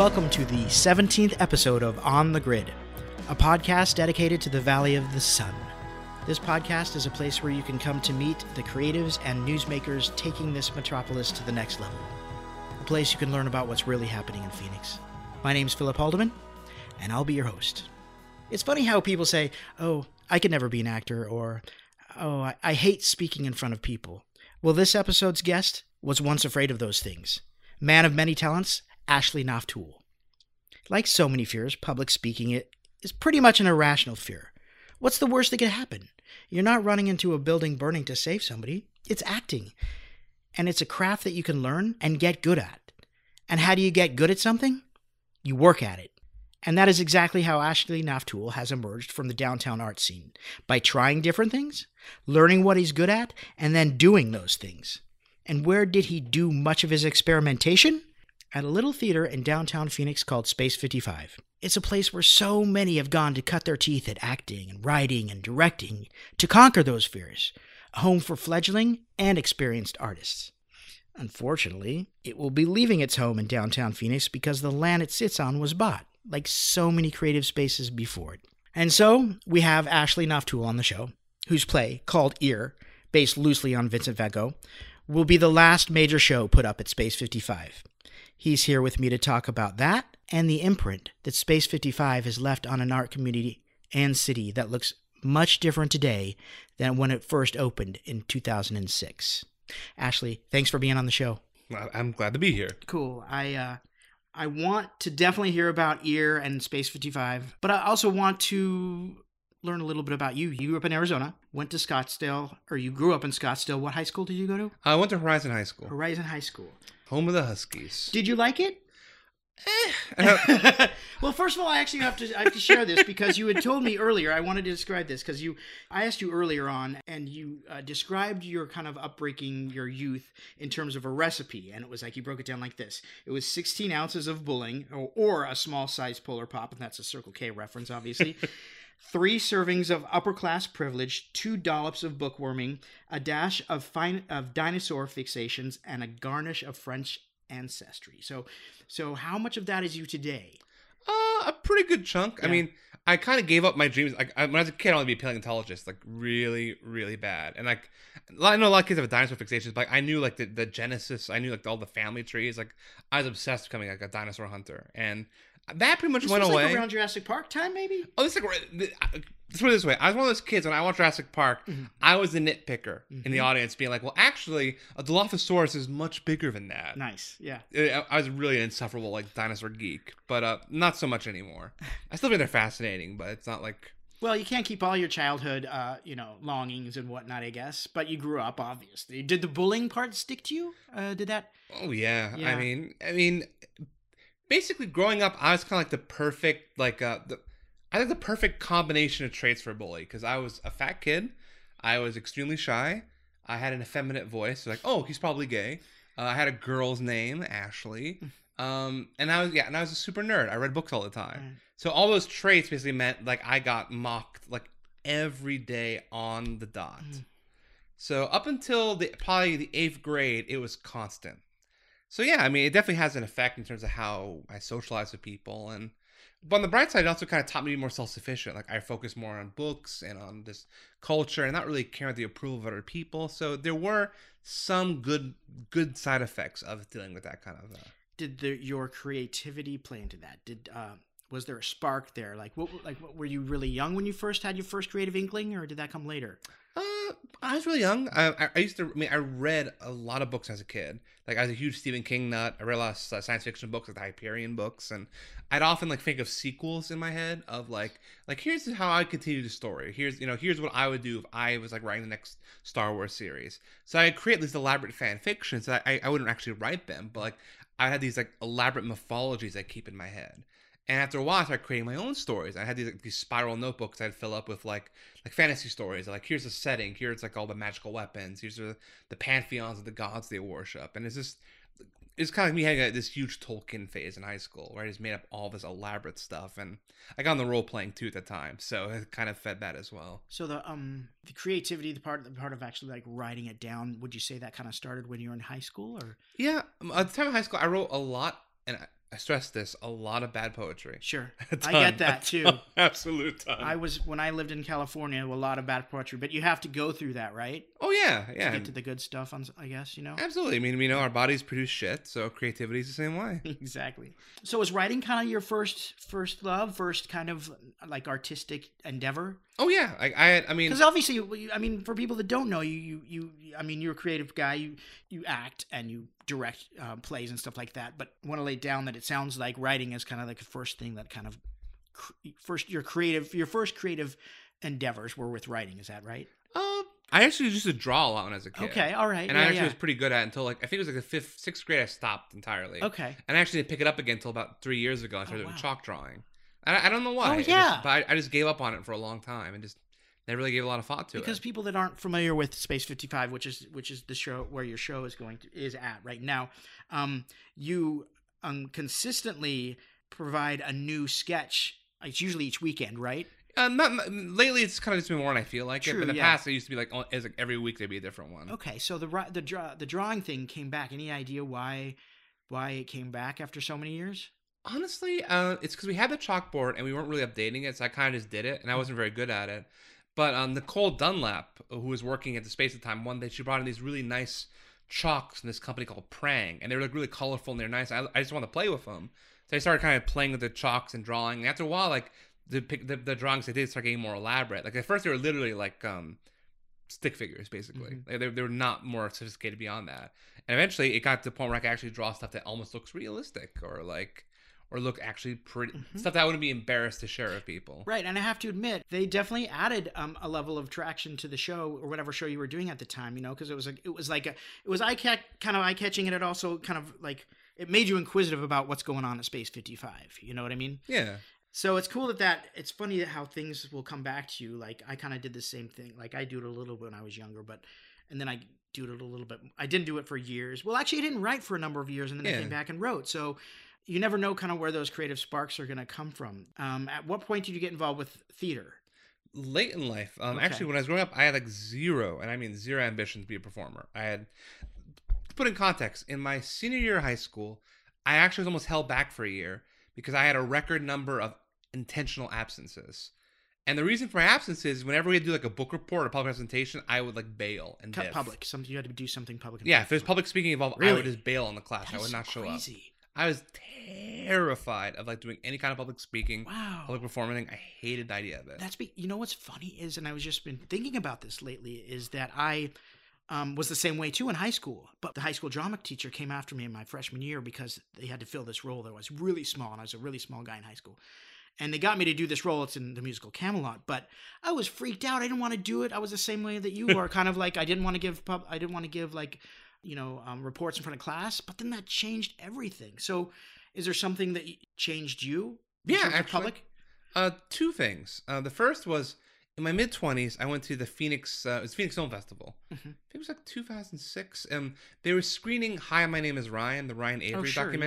Welcome to the 17th episode of On the Grid, a podcast dedicated to the Valley of the Sun. This podcast is a place where you can come to meet the creatives and newsmakers taking this metropolis to the next level. A place you can learn about what's really happening in Phoenix. My name's Philip Haldiman, and I'll be your host. It's funny how people say, oh, I could never be an actor, or oh, I, I hate speaking in front of people. Well, this episode's guest was once afraid of those things. Man of many talents, Ashley Naftule. Like so many fears, public speaking it is pretty much an irrational fear. What's the worst that could happen? You're not running into a building burning to save somebody. It's acting. And it's a craft that you can learn and get good at. And how do you get good at something? You work at it. And that is exactly how Ashley Naftule has emerged from the downtown art scene by trying different things, learning what he's good at, and then doing those things. And where did he do much of his experimentation? At a little theater in downtown Phoenix called Space 55. It's a place where so many have gone to cut their teeth at acting and writing and directing to conquer those fears. A home for fledgling and experienced artists. Unfortunately, it will be leaving its home in downtown Phoenix because the land it sits on was bought, like so many creative spaces before it. And so we have Ashley Naftule on the show, whose play, called Ear, based loosely on Vincent van Gogh, will be the last major show put up at Space 55. He's here with me to talk about that and the imprint that Space 55 has left on an art community and city that looks much different today than when it first opened in 2006. Ashley, thanks for being on the show. I'm glad to be here. Cool. I uh, I want to definitely hear about Ear and Space 55, but I also want to learn a little bit about you. You grew up in Arizona, went to Scottsdale, or you grew up in Scottsdale. What high school did you go to? I went to Horizon High School, Horizon High School. Home of the Huskies. Did you like it? Eh. well, first of all, I actually have to I have to share this because you had told me earlier. I wanted to describe this because you I asked you earlier on, and you uh, described your kind of upbreaking, your youth, in terms of a recipe, and it was like you broke it down like this: it was 16 ounces of bulling, or, or a small size Polar Pop, and that's a Circle K reference, obviously. Three servings of upper class privilege, two dollops of bookworming, a dash of fine of dinosaur fixations, and a garnish of French ancestry. So, so how much of that is you today? Uh, a pretty good chunk. I mean, I kind of gave up my dreams. Like I, when I was a kid, I wanted to be a paleontologist, like really, really bad. And like, I know a lot of kids have a dinosaur fixations, but like, I knew like the, the genesis. I knew like all the family trees. Like I was obsessed with becoming like a dinosaur hunter, and that pretty much This went was away. like around Jurassic Park time, maybe. Oh, this is like let's put it this way. I was one of those kids when I watched Jurassic Park. Mhm. I was the nitpicker in the Mhm. audience, being like, "Well, actually, a Dilophosaurus is much bigger than that." Nice, yeah. I I was really an insufferable like dinosaur geek, but uh, not so much anymore. I still think they're fascinating, but it's not like Well, you can't keep all your childhood, uh, you know, longings and whatnot, I guess. But you grew up, obviously. Did the bullying part stick to you? Uh, did that? oh yeah. Yeah. I mean, I mean, basically growing up, I was kind of like the perfect like uh the I think the perfect combination of traits for a bully because I was a fat kid, I was extremely shy, I had an effeminate voice, like oh he's probably gay. Uh, I had a girl's name, Ashley. Um, and I was yeah, and I was a super nerd. I read books all the time. Right. So all those traits basically meant like I got mocked like every day on the dot. Mm. So up until the probably the eighth grade, it was constant. So yeah, I mean, it definitely has an effect in terms of how I socialize with people, and but on the bright side, it also kind of taught me to be more self-sufficient. Like I focus more on books and on this culture, and not really caring the approval of other people. So there were some good good side effects of dealing with that kind of. Uh, Did the, your creativity play into that? Did uh, was there a spark there? Like, what? Like, what, were you really young when you first had your first creative inkling, or did that come later? Uh, I was really young. I, I, used to. I mean, I read a lot of books as a kid. Like I was a huge Stephen King nut. I read a lot of uh, science fiction books, like the Hyperion books, and I'd often like think of sequels in my head of like, like here's how I continue the story. Here's you know here's what I would do if I was like writing the next Star Wars series. So I create these elaborate fan fictions. I I wouldn't actually write them, but like I had these like elaborate mythologies I keep in my head. And after a while, I started creating my own stories. I had these like, these spiral notebooks I'd fill up with like like fantasy stories. Like here's a setting, here's like all the magical weapons, here's the, the pantheons of the gods they worship, and it's just it's kind of like me having a, this huge Tolkien phase in high school where I just made up all this elaborate stuff, and I got on the role playing too at the time, so it kind of fed that as well. So the um the creativity, the part the part of actually like writing it down. Would you say that kind of started when you were in high school, or Yeah, um, at the time of high school, I wrote a lot, and I, stress this a lot of bad poetry. Sure, I get that too. Absolute ton. I was when I lived in California, a lot of bad poetry, but you have to go through that, right? oh yeah, yeah. To get to the good stuff, on, I guess you know. Absolutely. I mean, we know our bodies produce shit, so creativity is the same way. exactly. So is writing kind of your first first love, first kind of like artistic endeavor? Oh yeah, I, I, I mean, Because obviously, I mean, for people that don't know you, you, you, I mean, you're a creative guy. You, you act and you direct uh, plays and stuff like that. But want to lay down that it sounds like writing is kind of like the first thing that kind of cr- first your creative, your first creative endeavors were with writing. Is that right? uh, I actually used to draw a lot when I was a kid. Okay, all right. And yeah, I actually yeah. was pretty good at it until like I think it was like the fifth, sixth grade. I stopped entirely. okay. And I actually didn't pick it up again until about three years ago. I started Oh, doing wow. chalk drawing. I, I don't know why. Oh, It just- yeah. but I, I just gave up on it for a long time and just never really gave a lot of thought to because it. Because people that aren't familiar with Space 55, which is which is the show where your show is going to is at right now, um, you um, consistently provide a new sketch. It's usually each weekend, right? Uh, not, lately, it's kind of just been more when I feel like it. True, But in the yeah. past, it used to be like, oh, like every week there'd be a different one. Okay, so the the draw the drawing thing came back. Any idea why why it came back after so many years? Honestly, uh, it's because we had the chalkboard and we weren't really updating it, so I kind of just did it, and I wasn't very good at it. But um, Nicole Dunlap, who was working at the space at the time, one day she brought in these really nice chalks from this company called Prang, and they were like really colorful and they're nice. I, I just wanted to play with them, so I started kind of playing with the chalks and drawing. And after a while, like the the, the drawings I did start getting more elaborate. Like at first, they were literally like um, stick figures, basically. Mhm. Like, they, they were not more sophisticated beyond that. And eventually, it got to the point where I could actually draw stuff that almost looks realistic, or like, or look actually pretty Mhm. stuff that I wouldn't be embarrassed to share with people. Right, and I have to admit, they definitely added um, a level of traction to the show or whatever show you were doing at the time. You know, because it was like it was like a, it was eye kind of eye catching, and it also kind of like it made you inquisitive about what's going on at Space Fifty Five. You know what I mean? Yeah. So it's cool that that it's funny how things will come back to you. Like I kind of did the same thing. Like I do it a little bit when I was younger, but and then I do it a little bit. I didn't do it for years. Well, actually, I didn't write for a number of years, and then I came back and wrote. So you never know kind of where those creative sparks are going to come from. Um, at what point did you get involved with theater? late in life. Um, Okay. Actually, when I was growing up, I had like zero, and I mean zero ambition to be a performer. I had, to put in context, in my senior year of high school, I actually was almost held back for a year because I had a record number of intentional absences. And the reason for my absences is whenever we had to do like a book report or public presentation, I would like bail and Cut diff. public. Something you had to do something public. Yeah, if there's public speaking involved, I would just bail on the class. I would not show up. I was terrified of like doing any kind of public speaking, Wow. public performing. I hated the idea of it. That's be, you know what's funny is, and I was just been thinking about this lately, is that I um, was the same way too in high school. But the high school drama teacher came after me in my freshman year because they had to fill this role that was really small, and I was a really small guy in high school. And they got me to do this role. It's in the musical Camelot, but I was freaked out. I didn't want to do it. I was the same way that you were, kind of like I didn't want to give pub. I didn't want to give like, you know, um, reports in front of class. But then that changed everything. So, is there something that changed you? in Yeah, actually. public. Uh, two things. Uh, the first was in my mid twenties. I went to the Phoenix. Uh, it was Phoenix Film Festival. Mhm. I think it was like 2006. and they were screening "Hi, My Name Is Ryan," the Ryan Avery Oh, sure, yeah.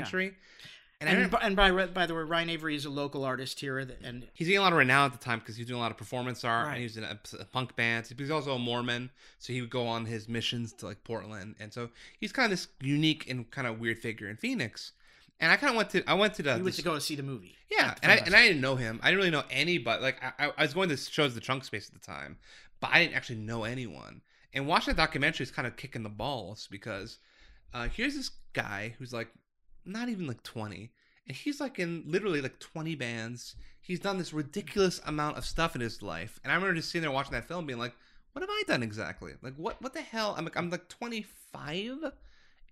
And, And, remember, and by by the way, Ryan Avery is a local artist here, and he's getting a lot of renown at the time because he's doing a lot of performance art Right. and he's in a, a punk band. He's also a Mormon, so he would go on his missions to like Portland, and so he's kind of this unique and kind of weird figure in Phoenix. And I kind of went to I went to the you went to go see the movie. Yeah, the and I and I didn't know him. I didn't really know anybody. Like I, I- I was going to shows the Trunk Space at the time, but I didn't actually know anyone. And watching the documentary is kind of kicking the balls because uh, here's this guy who's like not even like 20, and he's like in literally like 20 bands. He's done this ridiculous amount of stuff in his life, and I remember just sitting there watching that film, being like, "What have I done exactly? Like what what the hell? I'm like I'm like 25."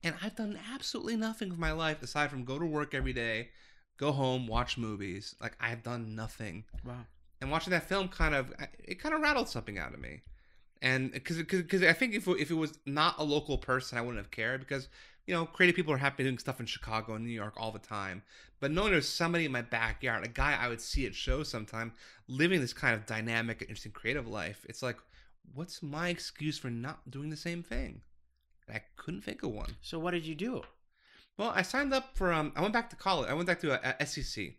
And I've done absolutely nothing with my life aside from go to work every day, go home, watch movies. Like I've done nothing. Wow. And watching that film kind of it kind of rattled something out of me. And because because I think if if it was not a local person, I wouldn't have cared because you know creative people are happy doing stuff in Chicago and New York all the time. But knowing there's somebody in my backyard, a guy I would see at shows sometime, living this kind of dynamic, interesting, creative life, it's like, what's my excuse for not doing the same thing? And I couldn't think of one. So what did you do? Well, I signed up for um. I went back to college. I went back to a, a SEC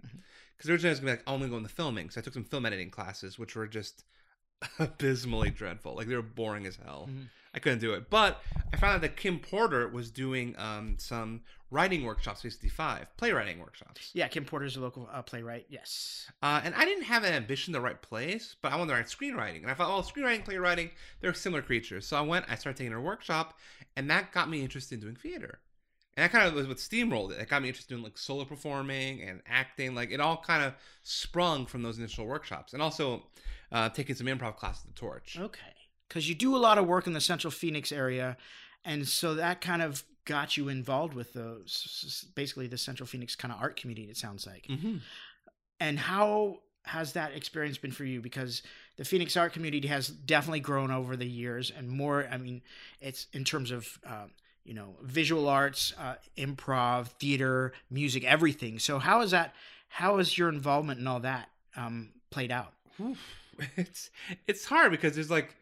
because originally I was gonna be like, I'm gonna go into filming. So I took some film editing classes, which were just abysmally dreadful. Like they were boring as hell. Mhm. I couldn't do it. But I found out that Kim Porter was doing um, some writing workshops, 65 playwriting workshops. Yeah, Kim Porter's a local uh, playwright. Yes. Uh, and I didn't have an ambition to write plays, but I wanted to write screenwriting. And I thought, oh, screenwriting, playwriting, they're similar creatures. So I went, I started taking her workshop, and that got me interested in doing theater. And that kind of was what steamrolled it. It got me interested in like solo performing and acting. Like it all kind of sprung from those initial workshops, and also uh, taking some improv classes at the Torch. Okay. Because you do a lot of work in the Central Phoenix area, and so that kind of got you involved with the basically the Central Phoenix kind of art community. It sounds like. Mm-hmm. And how has that experience been for you? Because the Phoenix art community has definitely grown over the years, and more. I mean, it's in terms of. Um, you know, visual arts, uh, improv, theater, music, everything. So how is that? How is your involvement in all that um, played out? It's it's hard because there's like,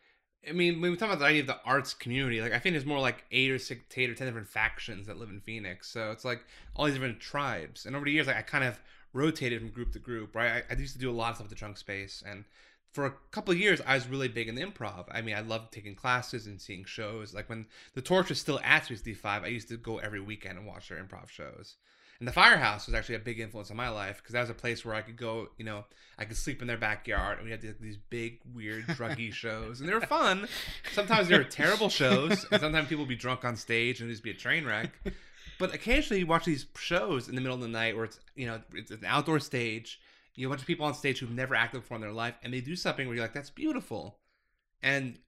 I mean, when we talk about the idea of the arts community, like I think there's more like eight or six, eight or ten different factions that live in Phoenix. So it's like all these different tribes, and over the years, like I kind of rotated from group to group. Right, I, I used to do a lot of stuff at the Trunk Space, and for a couple of years, I was really big in the improv. I mean, I loved taking classes and seeing shows. Like when the Torch was still at 65, I used to go every weekend and watch their improv shows. And the Firehouse was actually a big influence on my life because that was a place where I could go, you know, I could sleep in their backyard and we had these big, weird, druggy shows. And they were fun. Sometimes they were terrible shows. And sometimes people would be drunk on stage and it'd just be a train wreck. But occasionally you watch these shows in the middle of the night where it's, you know, it's an outdoor stage you know, a bunch of people on stage who've never acted before in their life, and they do something where you're like, "That's beautiful," and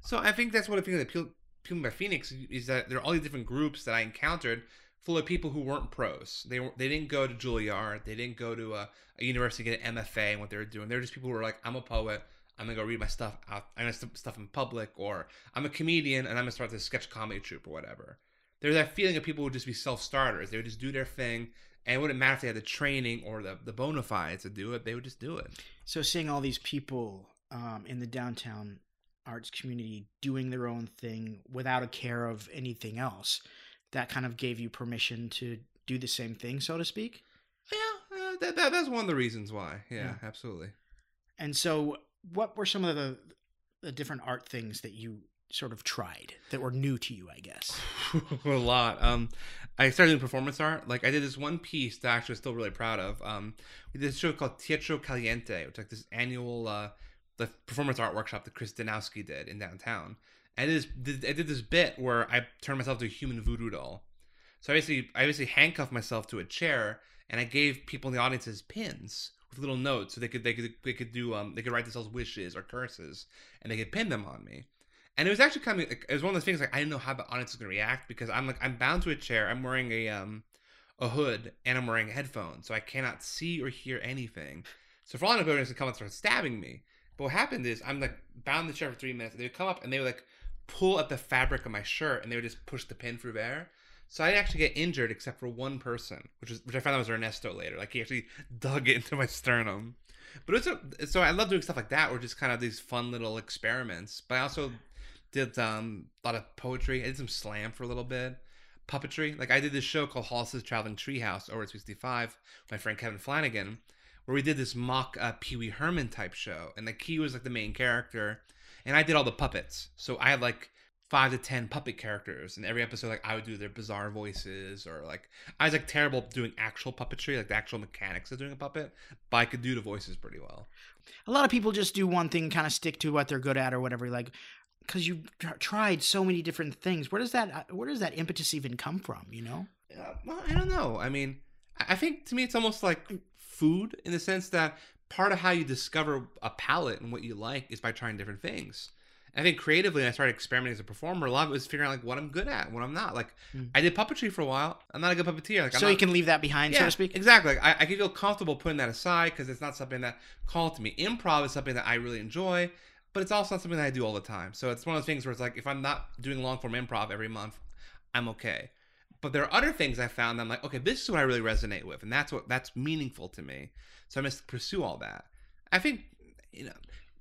so I think that's what I think that appealed, appealed by Phoenix is that there are all these different groups that I encountered full of people who weren't pros. They they didn't go to Juilliard, they didn't go to a, a university to get an MFA and what they were doing. They're just people who were like, "I'm a poet." I'm gonna go read my stuff out. I'm gonna st- stuff in public, or I'm a comedian and I'm gonna start this sketch comedy troupe or whatever. There's that feeling of people would just be self starters. They would just do their thing and it wouldn't matter if they had the training or the, the bona to do it, they would just do it. So seeing all these people um, in the downtown arts community doing their own thing without a care of anything else, that kind of gave you permission to do the same thing, so to speak? Yeah, uh, that, that, that's one of the reasons why. Yeah, yeah, absolutely. And so what were some of the, the different art things that you sort of tried that were new to you, I guess? a lot. Um, I started doing performance art. Like I did this one piece that I'm actually still really proud of. Um, we did a show called Teatro Caliente, which is like this annual uh, the performance art workshop that Chris Danowski did in downtown. I did, this, I did this bit where I turned myself to a human voodoo doll. So I basically, I basically handcuffed myself to a chair, and I gave people in the audiences pins with little notes, so they could, they could, they could do, um, they could write themselves wishes or curses, and they could pin them on me and it was actually kind of it was one of those things like I didn't know how the audience was gonna react because I'm like I'm bound to a chair. I'm wearing a um a hood and I'm wearing a headphones, so I cannot see or hear anything. So for all I know, people are gonna come and start stabbing me. But what happened is I'm like bound in the chair for three minutes. They would come up and they would like pull at the fabric of my shirt and they would just push the pin through there. So I didn't actually get injured except for one person, which is which I found out was Ernesto later. Like he actually dug it into my sternum. But it's a, so I love doing stuff like that, or just kind of these fun little experiments. But I also did um, a lot of poetry. I did some slam for a little bit. Puppetry. Like I did this show called Hollis's Traveling Treehouse over at 65 with my friend Kevin Flanagan, where we did this mock uh, Pee Wee Herman type show. And like key was like the main character. And I did all the puppets. So I had like five to ten puppet characters. And every episode, like I would do their bizarre voices or like I was like terrible doing actual puppetry, like the actual mechanics of doing a puppet, but I could do the voices pretty well. A lot of people just do one thing, kind of stick to what they're good at or whatever. Like because you've tried so many different things. Where does that uh, where does that impetus even come from? You know? Uh, well, I don't know. I mean, I think to me it's almost like food in the sense that part of how you discover a palette and what you like is by trying different things. I think creatively, I started experimenting as a performer. A lot of it was figuring out like what I'm good at, what I'm not. Like mm. I did puppetry for a while. I'm not a good puppeteer. Like, so not, you can leave that behind, yeah, so to speak. Exactly. Like, I, I can feel comfortable putting that aside because it's not something that called to me. Improv is something that I really enjoy but it's also not something that I do all the time. So it's one of those things where it's like if I'm not doing long form improv every month, I'm okay. But there are other things I found that I'm like, okay, this is what I really resonate with, and that's what that's meaningful to me. So I must pursue all that. I think you know,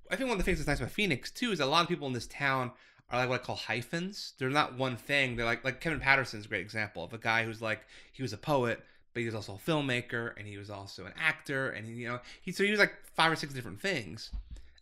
I think one of the things that's nice about Phoenix too is a lot of people in this town are like what I call hyphens. They're not one thing. They're like like Kevin Patterson's a great example of a guy who's like he was a poet, but he was also a filmmaker and he was also an actor and he, you know he so he was like five or six different things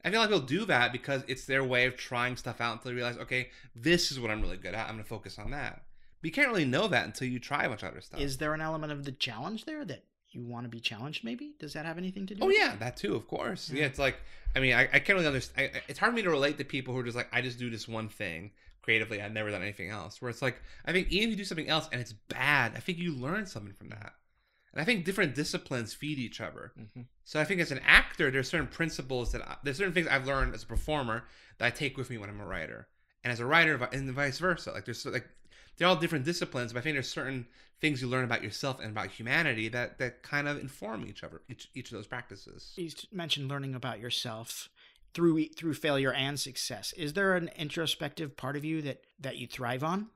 I feel like people do that because it's their way of trying stuff out until they realize, okay, this is what I'm really good at. I'm going to focus on that. But you can't really know that until you try a bunch of other stuff. Is there an element of the challenge there that you want to be challenged? Maybe does that have anything to do? Oh yeah, that too, of course. Yeah, Yeah. it's like I mean, I, I can't really understand. I, it's hard for me to relate to people who are just like, I just do this one thing creatively. I've never done anything else. Where it's like, I think even if you do something else and it's bad, I think you learn something from that. And I think different disciplines feed each other. Mhm. So I think as an actor, there's certain principles that I, there's certain things I've learned as a performer that I take with me when I'm a writer, and as a writer, and vice versa. Like there's like they're all different disciplines, but I think there's certain things you learn about yourself and about humanity that that kind of inform each other, each each of those practices. You mentioned learning about yourself through through failure and success. Is there an introspective part of you that that you thrive on?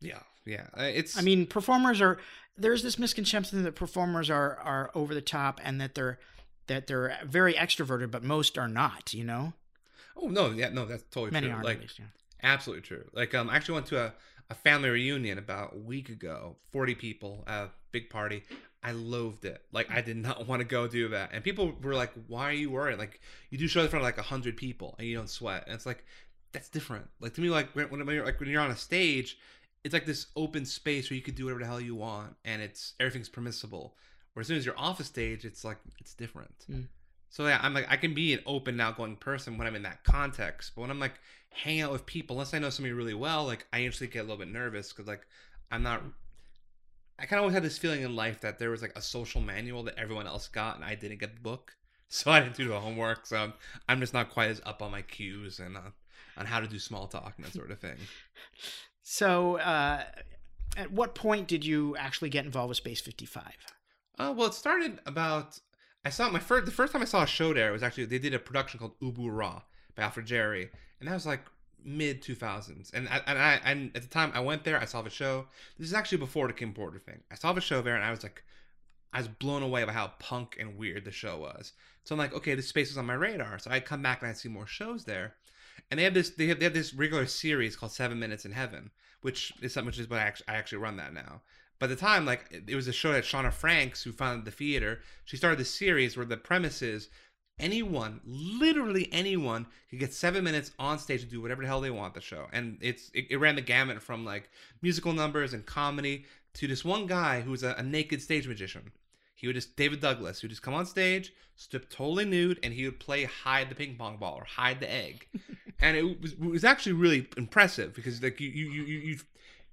Yeah, yeah. Uh, It's I mean, performers are there's this misconception that performers are are over the top and that they're that they're very extroverted, but most are not. You know, oh no, yeah, no, that's totally many true. aren't. Like at least, yeah. Absolutely true. Like um, I actually went to a, a family reunion about a week ago. Forty people, a big party. I loathed it. Like I did not want to go do that. And people were like, "Why are you worried? Like you do shows in front of like a hundred people and you don't sweat." And it's like that's different. Like to me, like when, when you're like when you're on a stage, it's like this open space where you could do whatever the hell you want, and it's everything's permissible. Where as soon as you're off a stage, it's like it's different. Mm. So yeah, I'm like I can be an open, outgoing person when I'm in that context, but when I'm like hanging out with people, unless I know somebody really well, like I usually get a little bit nervous because like I'm not. I kind of always had this feeling in life that there was like a social manual that everyone else got, and I didn't get the book, so I didn't do the homework. So I'm, I'm just not quite as up on my cues and uh, on how to do small talk and that sort of thing. So, uh, at what point did you actually get involved with Space Fifty Five? Uh, well, it started about. I saw my first. The first time I saw a show there was actually they did a production called Ubu Roi by Alfred Jarry, and that was like mid two thousands. And I, and I and at the time I went there, I saw the show. This is actually before the Kim Porter thing. I saw the show there, and I was like, I was blown away by how punk and weird the show was. So I'm like, okay, this space was on my radar. So I'd come back and I'd see more shows there. And they have this they have, they have this regular series called Seven Minutes in Heaven, which is something which is what I actually, I actually run that now. By the time, like, it- it was a show that Shawna Franks, who founded the theater, she started this series where the premise is anyone, literally anyone, could get seven minutes on stage to do whatever the hell they want the show. And it's it, it ran the gamut from like musical numbers and comedy to this one guy who's a, a naked stage magician. He would just David Douglas, who would just come on stage, strip totally nude, and he would play hide the ping pong ball or hide the egg, and it was, it was actually really impressive because like you you you you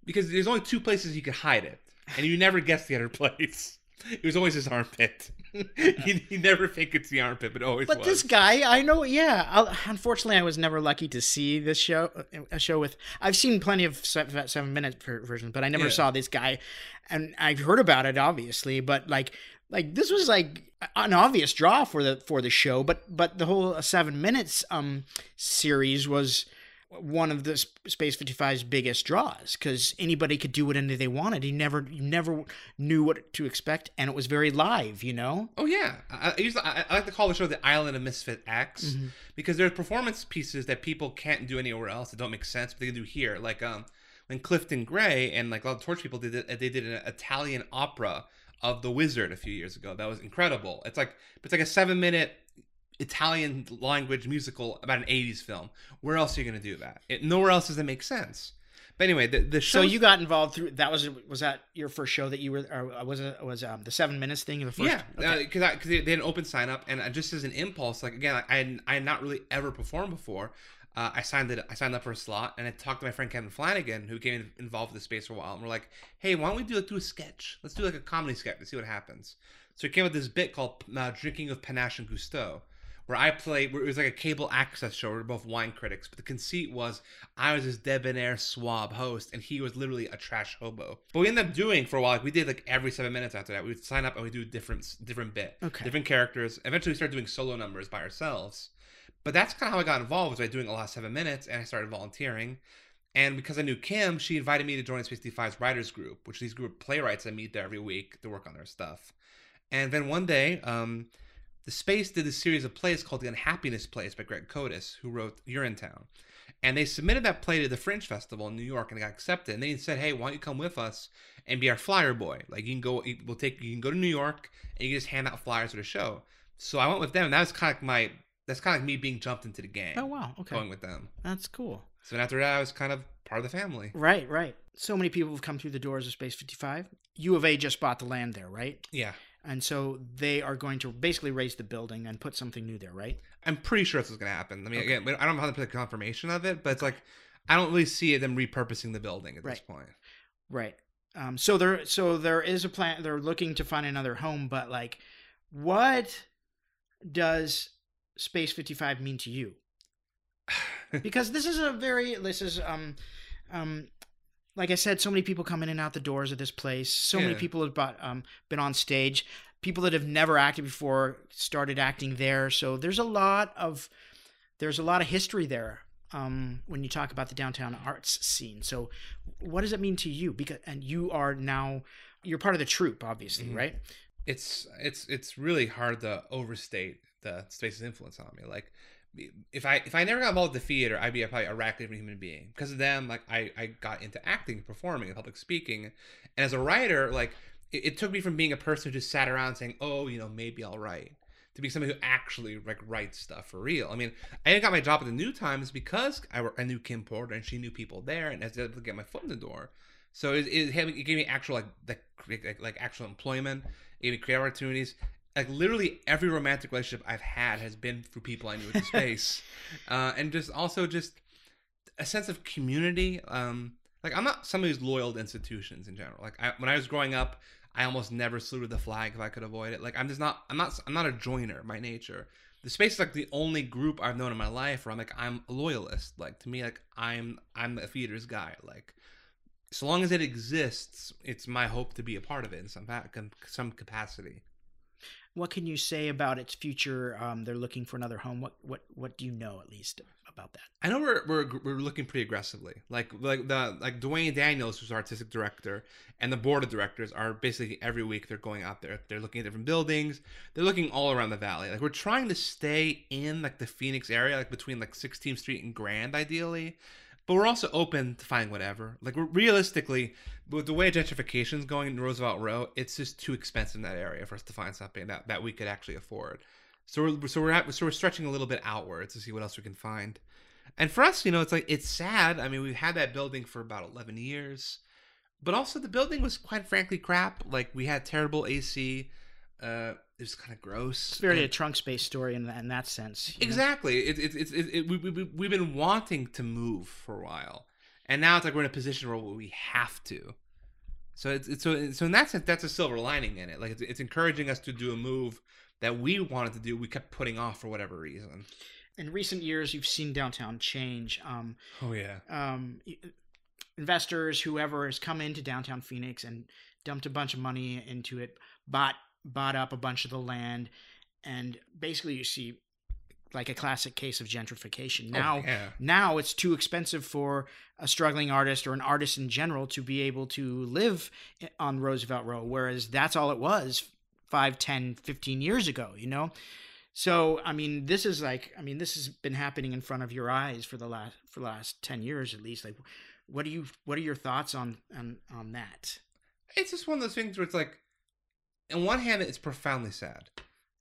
because there's only two places you could hide it, and you never guess the other place. It was always his armpit. he, he never think it's the armpit, but always But was. this guy, I know. Yeah, i unfortunately, I was never lucky to see this show. A show with I've seen plenty of seven, seven minute ver- versions, but I never Yeah. saw this guy, and I've heard about it obviously. But like, like this was like an obvious draw for the for the show. But but the whole seven minutes um series was one of the Space 55's biggest draws because anybody could do whatever they wanted. You never you never knew what to expect, and it was very live. You know. Oh yeah, I, I, usually, I, I like to call the show the Island of Misfit Acts Mm-hmm. because there's performance pieces that people can't do anywhere else that don't make sense, but they can do here. Like um, when Clifton Gray and like all the Torch people did it, they did an Italian opera of The Wizard a few years ago. That was incredible. It's like it's like a seven minute Italian language musical about an '80s film. Where else are you going to do that? It, nowhere else does it make sense. But anyway, the the So you got involved through that was was that your first show that you were or was it was um the seven minutes thing the first Yeah, okay. because because they, they had an open sign up, and I- just as an impulse, like again, I had, I had not really ever performed before. Uh, I signed it. I signed up for a slot, and I talked to my friend Kevin Flanagan, who became involved with the space for a while. And we're like, "Hey, why don't we do like do a sketch? Let's do like a comedy sketch and see what happens." So we came up with this bit called uh, "Drinking with Panache and Gusteau," where I played. Where it was like a cable access show. We are both wine critics, but the conceit was I was this debonair swab host, and he was literally a trash hobo. But we ended up doing for a while. Like we did like every seven minutes after that. We would sign up and we do different different bit, Okay. different characters. Eventually, we started doing solo numbers by ourselves. But that's kind of how I got involved was by doing a lot of seven minutes, and I started volunteering. And because I knew Kim, she invited me to join 65's writers group, which these group of playwrights I meet there every week to work on their stuff. And then one day, um, the Space did a series of plays called The Unhappiness Plays by Greg Kotis, who wrote Urinetown. And they submitted that play to the Fringe Festival in New York and it got accepted. And they said, "Hey, why don't you come with us and be our flyer boy? Like you can go, we'll take, you can go to New York and you can just hand out flyers at a show." So I went with them, and that was kind of my that's kind of like me being jumped into the gang. Oh wow, okay, Going with them. that's cool. So after that, I was kind of part of the family. Right, right. So many people have come through the doors of Space 55. U of A just bought the land there, right? Yeah. And so they are going to basically raze the building and put something new there, right? I'm pretty sure this is going to happen. I mean, Okay. again, I don't have the confirmation of it, but it's like I don't really see them repurposing the building at this point. Right. Um, so there, so there is a plan. They're looking to find another home, but like, what does Space Fifty Five mean to you? Because this is a very, this is um, um, like I said, so many people come in and out the doors of this place. So many people have bought, um, been on stage. People that have never acted before started acting there. So there's a lot of, there's a lot of history there. Um, when you talk about the downtown arts scene, so what does it mean to you? Because and you are now you're part of the troupe, obviously, Mhm. right? it's it's it's really hard to overstate the space's influence on me. Like if I if I never got involved with the theater, I'd be a, probably a radically different human being. Because of them, like I I got into acting, performing, and public speaking, and as a writer, like it, it took me from being a person who just sat around saying, "Oh, you know, maybe I'll write." To be somebody who actually like writes stuff for real. I mean, I got my job at the New Times because I, I knew Kim Porter and she knew people there, and I was able to get my foot in the door. So it, it, it gave me actual like, like like like actual employment. It gave me creative opportunities. Like literally every romantic relationship I've had has been through people I knew at the space, uh, and just also just a sense of community. Um, like I'm not somebody who's loyal to institutions in general. Like I, when I was growing up, I almost never saluted the flag if I could avoid it. Like I'm just not. I'm not. I'm not a joiner by nature. The space is like the only group I've known in my life where I'm like I'm a loyalist. Like to me, like I'm I'm the theater's guy. Like so long as it exists, it's my hope to be a part of it in some some capacity. What can you say about its future? Um, they're looking for another home. What what what do you know at least about that? I know we're, we're we're looking pretty aggressively. Like like the like Dwayne Daniels, who's artistic director, and the board of directors are basically every week they're going out there. They're looking at different buildings. They're looking all around the valley. Like we're trying to stay in like the Phoenix area, like between like 16th Street and Grand, ideally. But we're also open to finding whatever. Like realistically, with the way gentrification's going in Roosevelt Row, it's just too expensive in that area for us to find something that, that we could actually afford. So we're so we're at, so we're stretching a little bit outwards to see what else we can find. And for us, you know, it's like it's sad. I mean, we've had that building for about 11 years, but also the building was quite frankly crap. Like we had terrible AC. Uh, it was kind of gross. It's very and- a trunk space story in, in that sense. Exactly. It, it, it, it, it, we, we, we've been wanting to move for a while. And now it's like we're in a position where we have to. So it's, it's so so in that sense, that's a silver lining in it. Like it's, it's encouraging us to do a move that we wanted to do. We kept putting off for whatever reason. In recent years, you've seen downtown change. Um, Oh yeah. um, investors, whoever has come into downtown Phoenix and dumped a bunch of money into it, bought bought up a bunch of the land, and basically you see like a classic case of gentrification. Oh, now, oh, yeah. now it's too expensive for a struggling artist or an artist in general to be able to live on Roosevelt Row, whereas that's all it was 5, 10, 15 years ago, you know? So, I mean, this is like, I mean, this has been happening in front of your eyes for the last, for the last 10 years at least. Like, what do you, what are your thoughts on, on, on that? it's just one of those things where it's like, on one hand, it's profoundly sad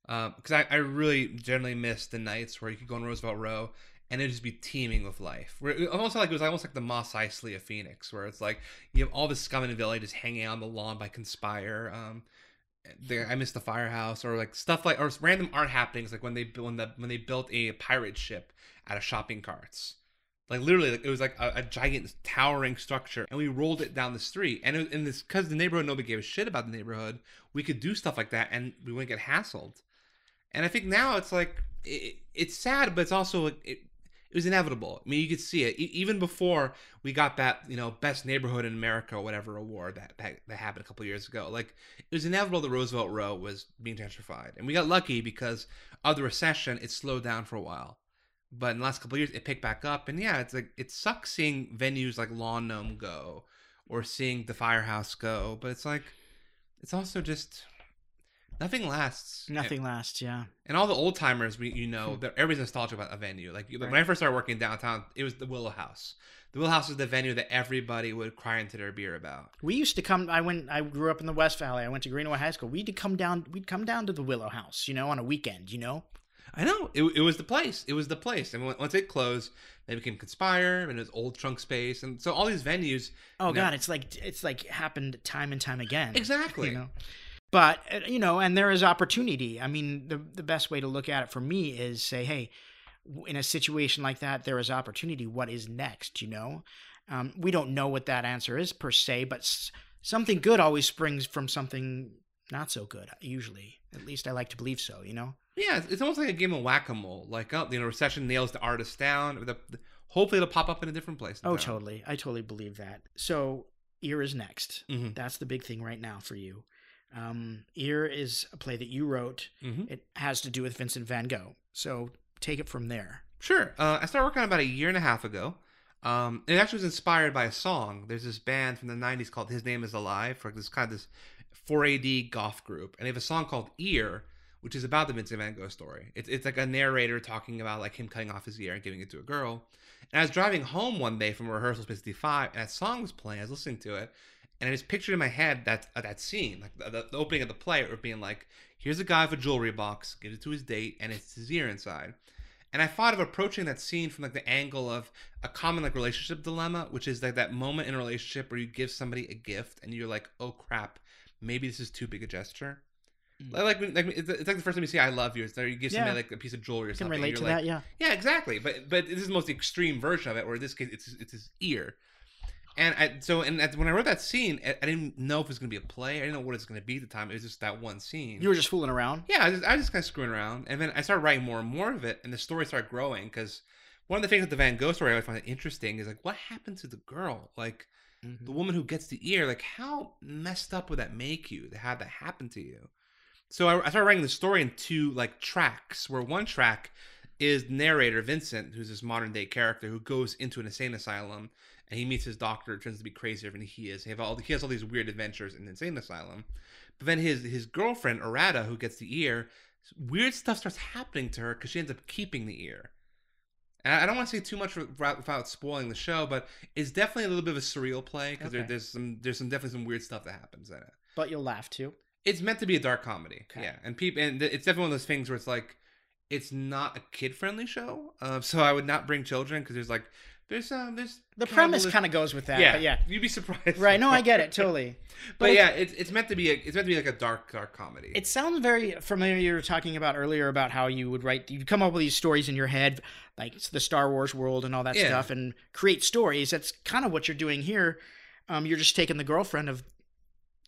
because I, I really generally miss the nights where you could go on Roosevelt Row and it'd just be teeming with life. Where it almost like it was almost like the Mos Eisley of Phoenix, where it's like you have all the scum in the valley just hanging out on the lawn by Conspire. Um, I miss the firehouse or like stuff like or random art happenings like when they when the when they built a pirate ship out of shopping carts. Like literally, like, it was like a, a giant towering structure, and we rolled it down the street. And and this because the neighborhood nobody gave a shit about the neighborhood, we could do stuff like that, and we wouldn't get hassled. And I think now it's like it, it's sad, but it's also it, it was inevitable. I mean, you could see it e- even before we got that you know best neighborhood in America or whatever award that that, that happened a couple years ago. Like it was inevitable that Roosevelt Row was being gentrified, and we got lucky because of the recession. It slowed down for a while, but in the last couple of years, it picked back up. And yeah, it's like it sucks seeing venues like Lawn Gnome go or seeing the Firehouse go, but it's like it's also just nothing lasts. Eh, nothing lasts. Yeah. And all the old timers, we you know, hmm. they're- everybody's nostalgic about a venue. Like when I first started working downtown, it was the Willow House. The Willow House was the venue that everybody would cry into their beer about. We used to come. I went. I grew up in the West Valley. I went to Greenaway High School. We'd come down. We'd come down to the Willow House, you know, on a weekend. You know. I know it, it was the place. It was the place. And once it closed, they became Conspire and it was Old Trunk Space, and so all these venues. Oh you know- God, it's like it's like happened time and time again. Exactly. You know, but uh, you know, and there is opportunity. I mean, the the best way to look at it for me is say, hey, in a situation like that, there is opportunity. What is next? You know, um, we don't know what that answer is per se, but s- something good always springs from something not so good. Usually, at least I like to believe so. You know. Yeah, it's- it's almost like a game of whack a mole. Like, oh, you know, recession nails the artist down. The, the- hopefully, it'll pop up in a different place. Oh, town. totally. I totally believe that. So, Ear is next. Mhm. That's the big thing right now for you. Um, Ear is a play that you wrote. Mhm. It has to do with Vincent van Gogh. So, take it from there. Sure. Uh, I started working on it about a year and a half ago. Um, it actually was inspired by a song. There's this band from the '90s called His Name Is Alive, for this kind of this 4AD goth group, and they have a song called "Ear," which is about the Vincent Van Gogh story. It's it's like a narrator talking about like him cutting off his ear and giving it to a girl. And I was driving home one day from a rehearsal, Space 5, and that song was playing. I was listening to it, and I just pictured in my head that uh, that scene, like the, the, opening of the play, of being like, "Here's a guy with a jewelry box, gives it to his date, and it's his ear inside." And I thought of approaching that scene from like the angle of a common like relationship dilemma, which is like that moment in a relationship where you give somebody a gift and you're like, "Oh crap, maybe this is too big a gesture." Mm. Like, like, like it's, it's like the first time you say "I love you," it's like you give somebody like a piece of jewelry or You can something. and relate to like, that, yeah. yeah, exactly. But but this is the most extreme version of it, where in this case it's it's his ear. And I, so and when I wrote that scene, I, I didn't know if it was going to be a play. I didn't know what it was going to be at the time. It was just that one scene. You were just fooling around. yeah, I was, just, I was just kind of screwing around, and then I started writing more and more of it, and the story started growing. Because one of the things with the Van Gogh story I always find interesting is like, what happened to the girl? Like Mhm. the woman who gets the ear. Like how messed up would that make you to have that happen to you? So I, I started writing the story in two like tracks. Where one track is narrator Vincent, who's this modern day character who goes into an insane asylum and he meets his doctor, turns to be crazier than he is. He, have all, he has all these weird adventures in the insane asylum. But then his his girlfriend Arata, who gets the ear, weird stuff starts happening to her because she ends up keeping the ear. And I don't want to say too much without spoiling the show, but it's definitely a little bit of a surreal play because there, there's some there's some definitely some weird stuff that happens in it. But you'll laugh too. It's meant to be a dark comedy, Okay. yeah, and people and it's definitely one of those things where it's like it's not a kid friendly show, uh, so I would not bring children because there's like there's um there's The premise kind of goes with that. yeah But yeah. you'd be surprised Right. No, I get it totally. but yeah it's it's meant to be a, it's meant to be like a dark dark comedy. It sounds very familiar. You were talking about earlier about how you would write, you'd come up with these stories in your head, like the Star Wars world and all that Yeah. stuff, and create stories. That's kind of what you're doing here. Um, you're just taking the girlfriend of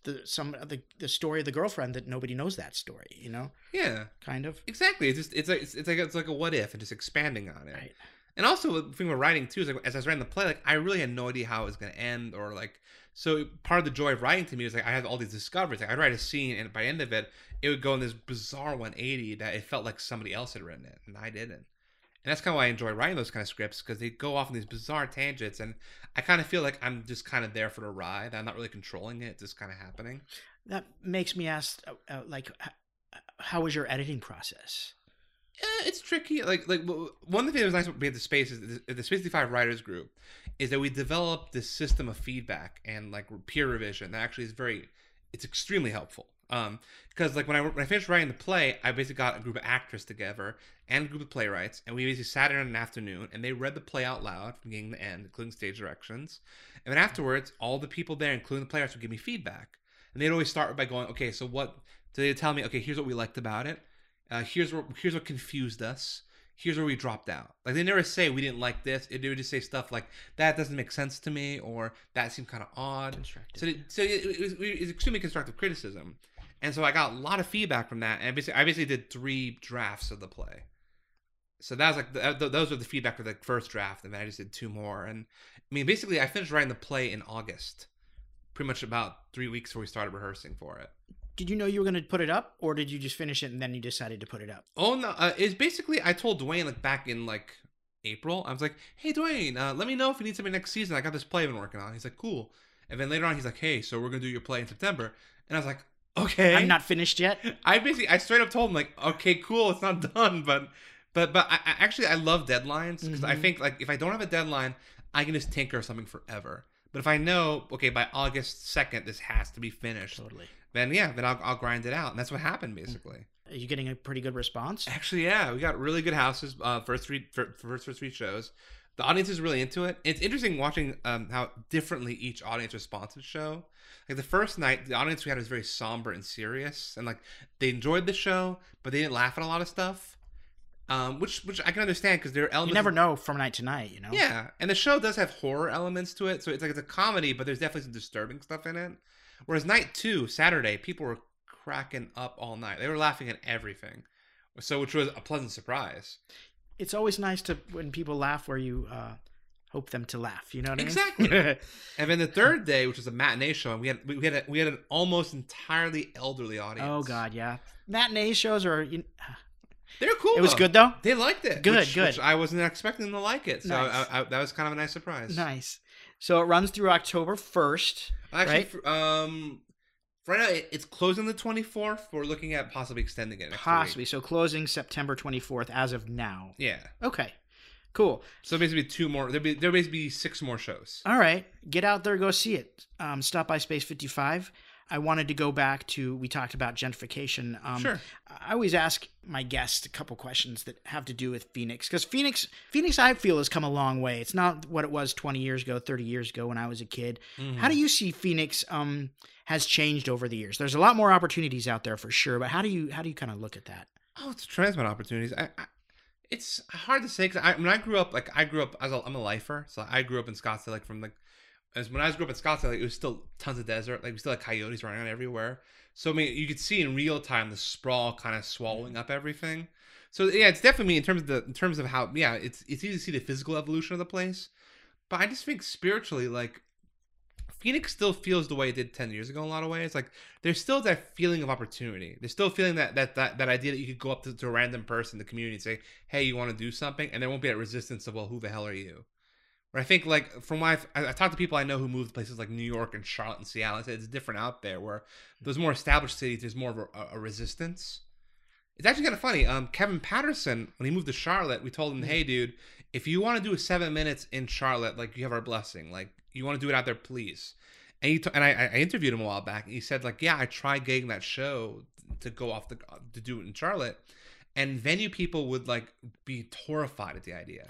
the some the the story of the girlfriend that nobody knows that story. You know, yeah, kind of. exactly. It's just it's like it's, like it's like a what if and just expanding on it. Right. And also the thing with writing too is like as I was writing the play, like I really had no idea how it was gonna end or like so part of the joy of writing to me was like I had all these discoveries. Like I'd write a scene and by the end of it, it would go in this bizarre 180 that it felt like somebody else had written it and I didn't. And that's kind of why I enjoy writing those kind of scripts because they go off on these bizarre tangents and I kind of feel like I'm just kind of there for the ride. I'm not really controlling it; it's just kind of happening. That makes me ask, uh, uh, like, h- how was your editing process? Yeah, it's tricky. Like like one of the things that was nice about the space is the, the Space 55 Writers Group is that we developed this system of feedback and like peer revision that actually is very it's extremely helpful. Um, because like when I when I finished writing the play, I basically got a group of actors together and a group of playwrights, and we basically sat in an afternoon and they read the play out loud from beginning to end, including stage directions. And then afterwards, all the people there, including the playwrights, would give me feedback. And they'd always start by going, "Okay, so what?" So they'd tell me, "Okay, here's what we liked about it. Uh, here's what here's what confused us. Here's where we dropped out." Like they never say we didn't like this. They would just say stuff like that doesn't make sense to me, or that seemed kind of odd. So, it, so it, it, was, it was extremely constructive criticism, and so I got a lot of feedback from that. And I basically, I basically did three drafts of the play. So that was like the, th- those were the feedback for the first draft, and then I just did two more. And I mean, basically, I finished writing the play in August, pretty much about three weeks before we started rehearsing for it. Did you know you were going to put it up, or did you just finish it and then you decided to put it up? Oh no! Uh, it's basically I told Dwayne like back in like April. I was like, "Hey Dwayne, uh, let me know if you need something next season. I got this play I've been working on." He's like, "Cool." And then later on, he's like, "Hey, so we're gonna do your play in September." And I was like, "Okay." I'm not finished yet. I basically I straight up told him like, "Okay, cool, it's not done," but but but I, I actually I love deadlines because I Mhm. think like if I don't have a deadline, I can just tinker something forever. But if I know, okay, by August second, this has to be finished, Totally. then yeah, then I'll, I'll grind it out, and that's what happened basically. Are you getting a pretty good response? Actually, yeah, we got really good houses. Uh, first three first first three shows. The audience is really into it. It's interesting watching um, how differently each audience responds to the show. Like the first night, the audience we had was very somber and serious, and like they enjoyed the show, but they didn't laugh at a lot of stuff. Um, which which I can understand because there are elements. You never know from night to night, you know. Yeah, and the show does have horror elements to it, so it's like it's a comedy, but there's definitely some disturbing stuff in it. Whereas night two, Saturday, people were cracking up all night. They were laughing at everything, so which was a pleasant surprise. It's always nice to when people laugh where you uh, hope them to laugh. You know what I mean? Exactly. and then the third day, which was a matinee show, and we had we had a, we had an almost entirely elderly audience. oh God, yeah. Matinee shows are. You, they're cool. it was though. good though. They liked it. Good, which, good. which I wasn't expecting them to like it, so Nice. I, I, that was kind of a nice surprise. Nice. So it runs through October first. Actually, Right? um, right now it, it's closing the twenty fourth. We're looking at possibly extending it. Next Possibly. Week. So closing September 24th as of now. Yeah. Okay. Cool. So basically two more. There'll be there'll basically be six more shows. All right. Get out there, go see it. Um, stop by Space 55. I wanted to go back to, we talked about gentrification. Um, Sure. I always ask my guests a couple questions that have to do with Phoenix because Phoenix, Phoenix, I feel has come a long way. It's not what it was 20 years ago, 30 years ago when I was a kid. Mm-hmm. How do you see Phoenix um, has changed over the years? There's a lot more opportunities out there for sure, but how do you how do you kind of look at that? Oh, it's transmit opportunities. I, I, it's hard to say because I when I grew up, like I grew up as a, I'm a lifer, so I grew up in Scottsdale. Like from like as when I was growing up in Scottsdale, like, it was still tons of desert. Like we still had coyotes running around everywhere. So I mean, you could see in real time the sprawl kind of swallowing mm-hmm. up everything. So yeah, it's definitely in terms of the in terms of how yeah, it's it's easy to see the physical evolution of the place, but I just think spiritually, like Phoenix still feels the way it did ten years ago in a lot of ways. Like there's still that feeling of opportunity. There's still feeling that that that, that idea that you could go up to, to a random person in the community and say, "Hey, you want to do something?" and there won't be that resistance of, "Well, who the hell are you?" Where I think like from what I've, I, I talked to people I know who moved to places like New York and Charlotte and Seattle. I said it's different out there. Where hmm. those more established cities, there's more of a, a resistance. It's actually kind of funny. Um, Kevin Patterson, when he moved to Charlotte, we told him, hmm. "Hey, dude, if you want to do a seven minutes in Charlotte, like you have our blessing. Like you want to do it out there, please." And he t- and I, I interviewed him a while back. And he said, like, "Yeah, I tried getting that show to go off the uh, to do it in Charlotte, and venue people would like be horrified at the idea."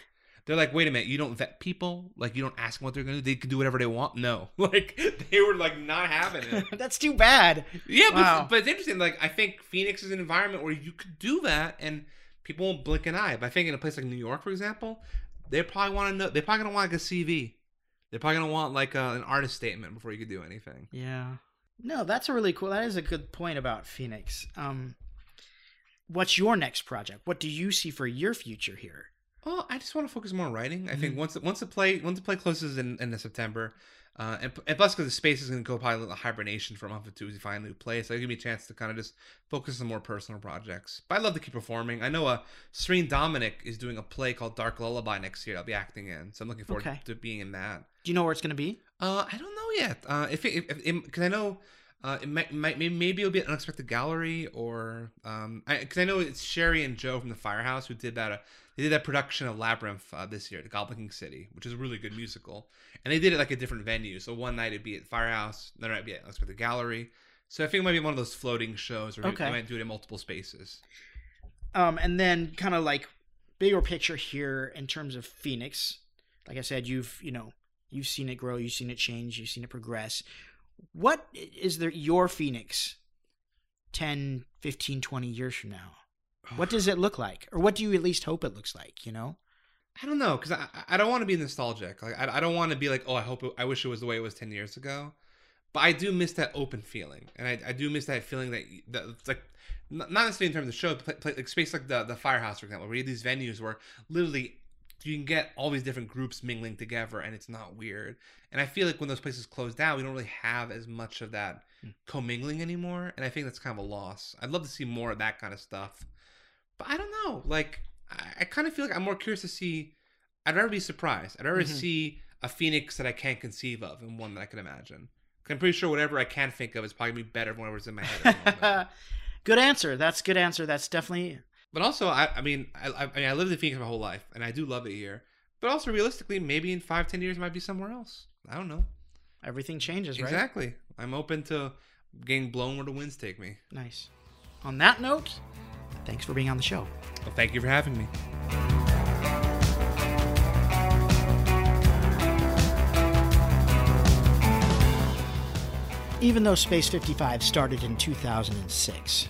They're like, wait a minute, you don't vet people? Like, you don't ask them what they're going to do? They can do whatever they want? No. Like, they were, like, not having it. That's too bad. Yeah, but, but it's interesting. Like, I think Phoenix is an environment where you could do that and people won't blink an eye. But I think in a place like New York, for example, they probably want to know. They're probably gonna want like a CV. They're probably gonna want like a, an artist statement before you could do anything. Yeah. No, that's a really cool. That is a good point about Phoenix. Um, what's your next project? What do you see for your future here? I just want to focus more on writing. I Mm-hmm. think once once the play once the play closes in, in September, uh, and, and plus because the space is going to go a little hibernation for a month or two as you find a new place, so it'll give me a chance to kind of just focus on more personal projects. But I love to keep performing. I know uh, Serene Dominic is doing a play called Dark Lullaby next year. I'll be acting in, so I'm looking forward Okay. to being in that. Do you know where it's going to be? Uh, I don't know yet. Uh, if if because I know. Uh, it might, might maybe, it'll be an unexpected gallery or um, because I, know it's Sherry and Joe from the Firehouse who did that. Uh, they did that production of Labyrinth uh, this year, the Goblin King City, which is a really good musical, and they did it like a different venue. So one night it'd be at Firehouse, another night it'd be at unexpected gallery. So I think it might be one of those floating shows, or Okay. they might do it in multiple spaces. Um, and then kind of like bigger picture here in terms of Phoenix. Like I said, you've you know you've seen it grow, you've seen it change, you've seen it progress. What is there your Phoenix 10, 15, 20 years from now? What does it look like? Or what do you at least hope it looks like, you know? I don't know because I I don't want to be nostalgic. Like I, I don't want to be like oh I hope it, I wish it was the way it was ten years ago, but I do miss that open feeling, and I, I do miss that feeling that that like not not necessarily in terms of the show, but play, play, like space like the the firehouse for example, where you have these venues where literally you can get all these different groups mingling together and it's not weird. And I feel like when those places close down, we don't really have as much of that hmm. commingling anymore, and I think that's kind of a loss. I'd love to see more of that kind of stuff, but I don't know. Like I, I kind of feel like I'm more curious to see. I'd rather be surprised. I'd rather Mhm. see a phoenix that I can't conceive of and one that I can imagine. I'm pretty sure whatever I can think of is probably gonna be better than whatever's in my head. Good answer. That's good answer. That's definitely But also, I, I mean, I, I, mean, I lived in Phoenix my whole life, and I do love it here. But also, realistically, maybe in five, ten years, it might be somewhere else. I don't know. everything changes, right? Exactly. I'm open to getting blown where the winds take me. Nice. On that note, thanks for being on the show. Well, thank you for having me. Even though Space 55 started in 2006,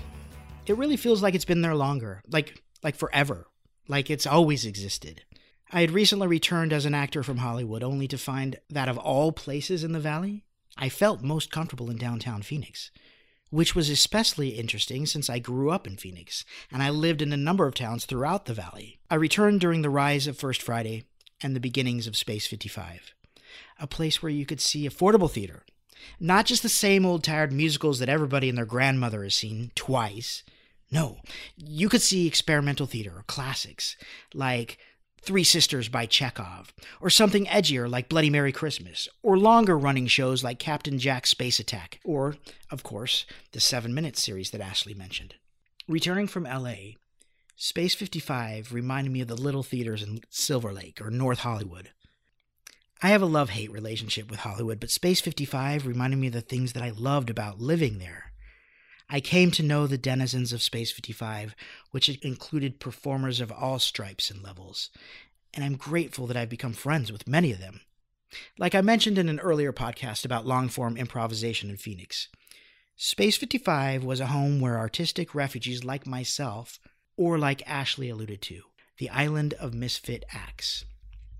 it really feels like it's been there longer, like like forever, like it's always existed. I had recently returned as an actor from Hollywood only to find that of all places in the valley, I felt most comfortable in downtown Phoenix, which was especially interesting since I grew up in Phoenix and I lived in a number of towns throughout the valley. I returned during the rise of First Friday and the beginnings of Space 55, a place where you could see affordable theater, not just the same old tired musicals that everybody and their grandmother has seen twice. No, you could see experimental theater or classics like Three Sisters by Chekhov, or something edgier like Bloody Mary Christmas, or longer running shows like Captain Jack's Space Attack, or, of course, the Seven Minutes series that Ashley mentioned. Returning from LA, Space 55 reminded me of the little theaters in Silver Lake or North Hollywood. I have a love hate relationship with Hollywood, but Space 55 reminded me of the things that I loved about living there. I came to know the denizens of Space 55, which included performers of all stripes and levels, and I'm grateful that I've become friends with many of them. Like I mentioned in an earlier podcast about long form improvisation in Phoenix, Space 55 was a home where artistic refugees like myself, or like Ashley alluded to, the island of misfit acts.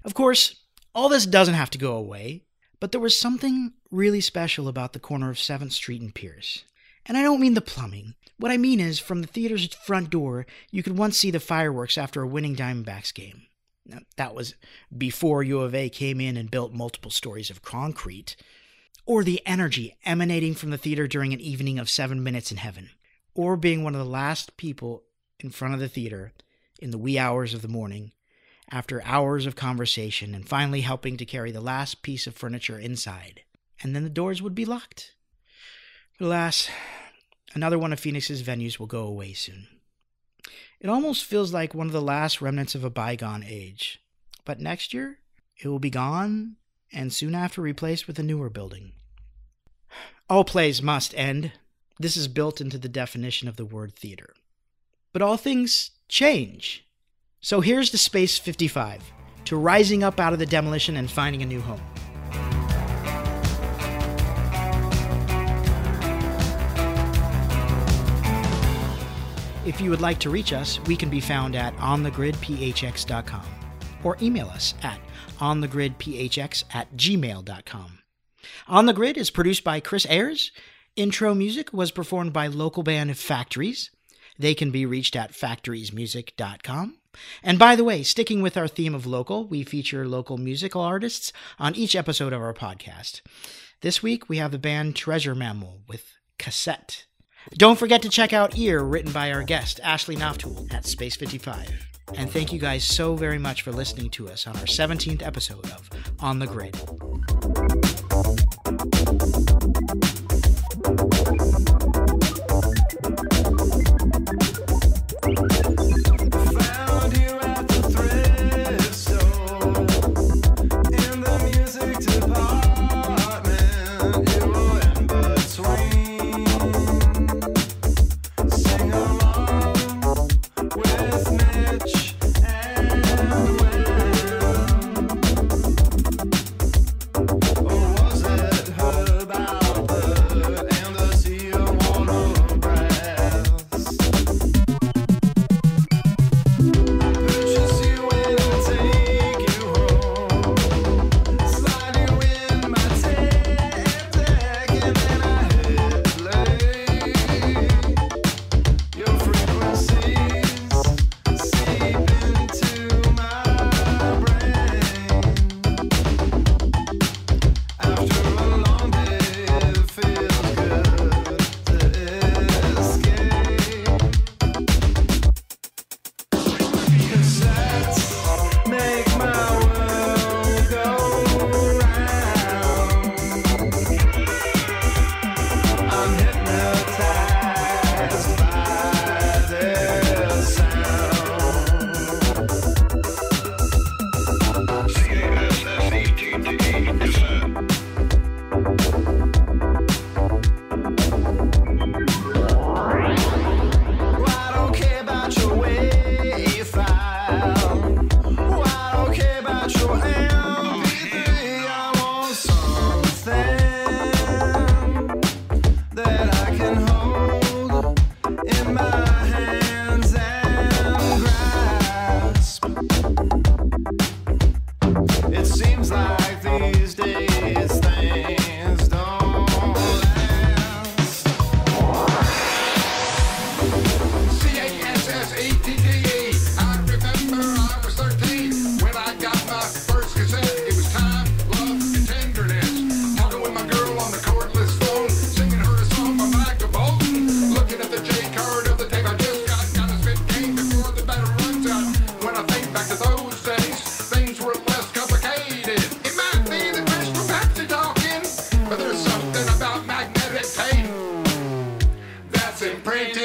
Of course, all this doesn't have to go away, but there was something really special about the corner of 7th Street and Pierce. And I don't mean the plumbing. What I mean is, from the theater's front door, you could once see the fireworks after a winning Diamondbacks game. Now, that was before U of A came in and built multiple stories of concrete. Or the energy emanating from the theater during an evening of seven minutes in heaven. Or being one of the last people in front of the theater in the wee hours of the morning after hours of conversation and finally helping to carry the last piece of furniture inside. And then the doors would be locked. Alas, another one of Phoenix's venues will go away soon. It almost feels like one of the last remnants of a bygone age. But next year, it will be gone and soon after replaced with a newer building. All plays must end. This is built into the definition of the word theater. But all things change. So here's to Space 55, to rising up out of the demolition and finding a new home. If you would like to reach us, we can be found at onthegridphx.com or email us at onthegridphx at gmail.com. On the Grid is produced by Chris Ayers. Intro music was performed by local band Factories. They can be reached at factoriesmusic.com. And by the way, sticking with our theme of local, we feature local musical artists on each episode of our podcast. This week, we have the band Treasure Mammal with Cassette. Don't forget to check out Ear, written by our guest, Ashley Naftule, at Space 55. And thank you guys so very much for listening to us on our 17th episode of On the Grid.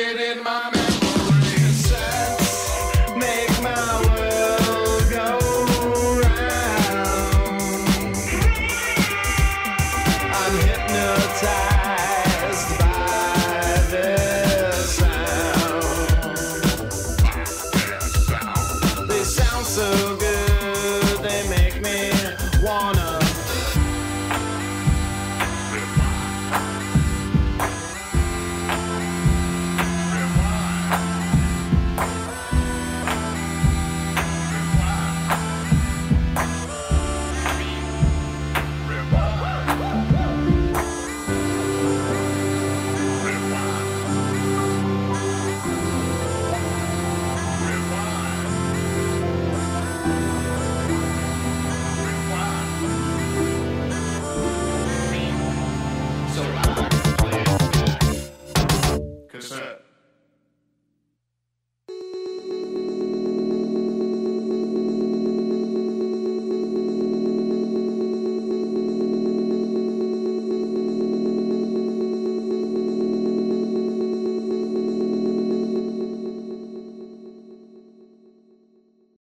it in my mouth.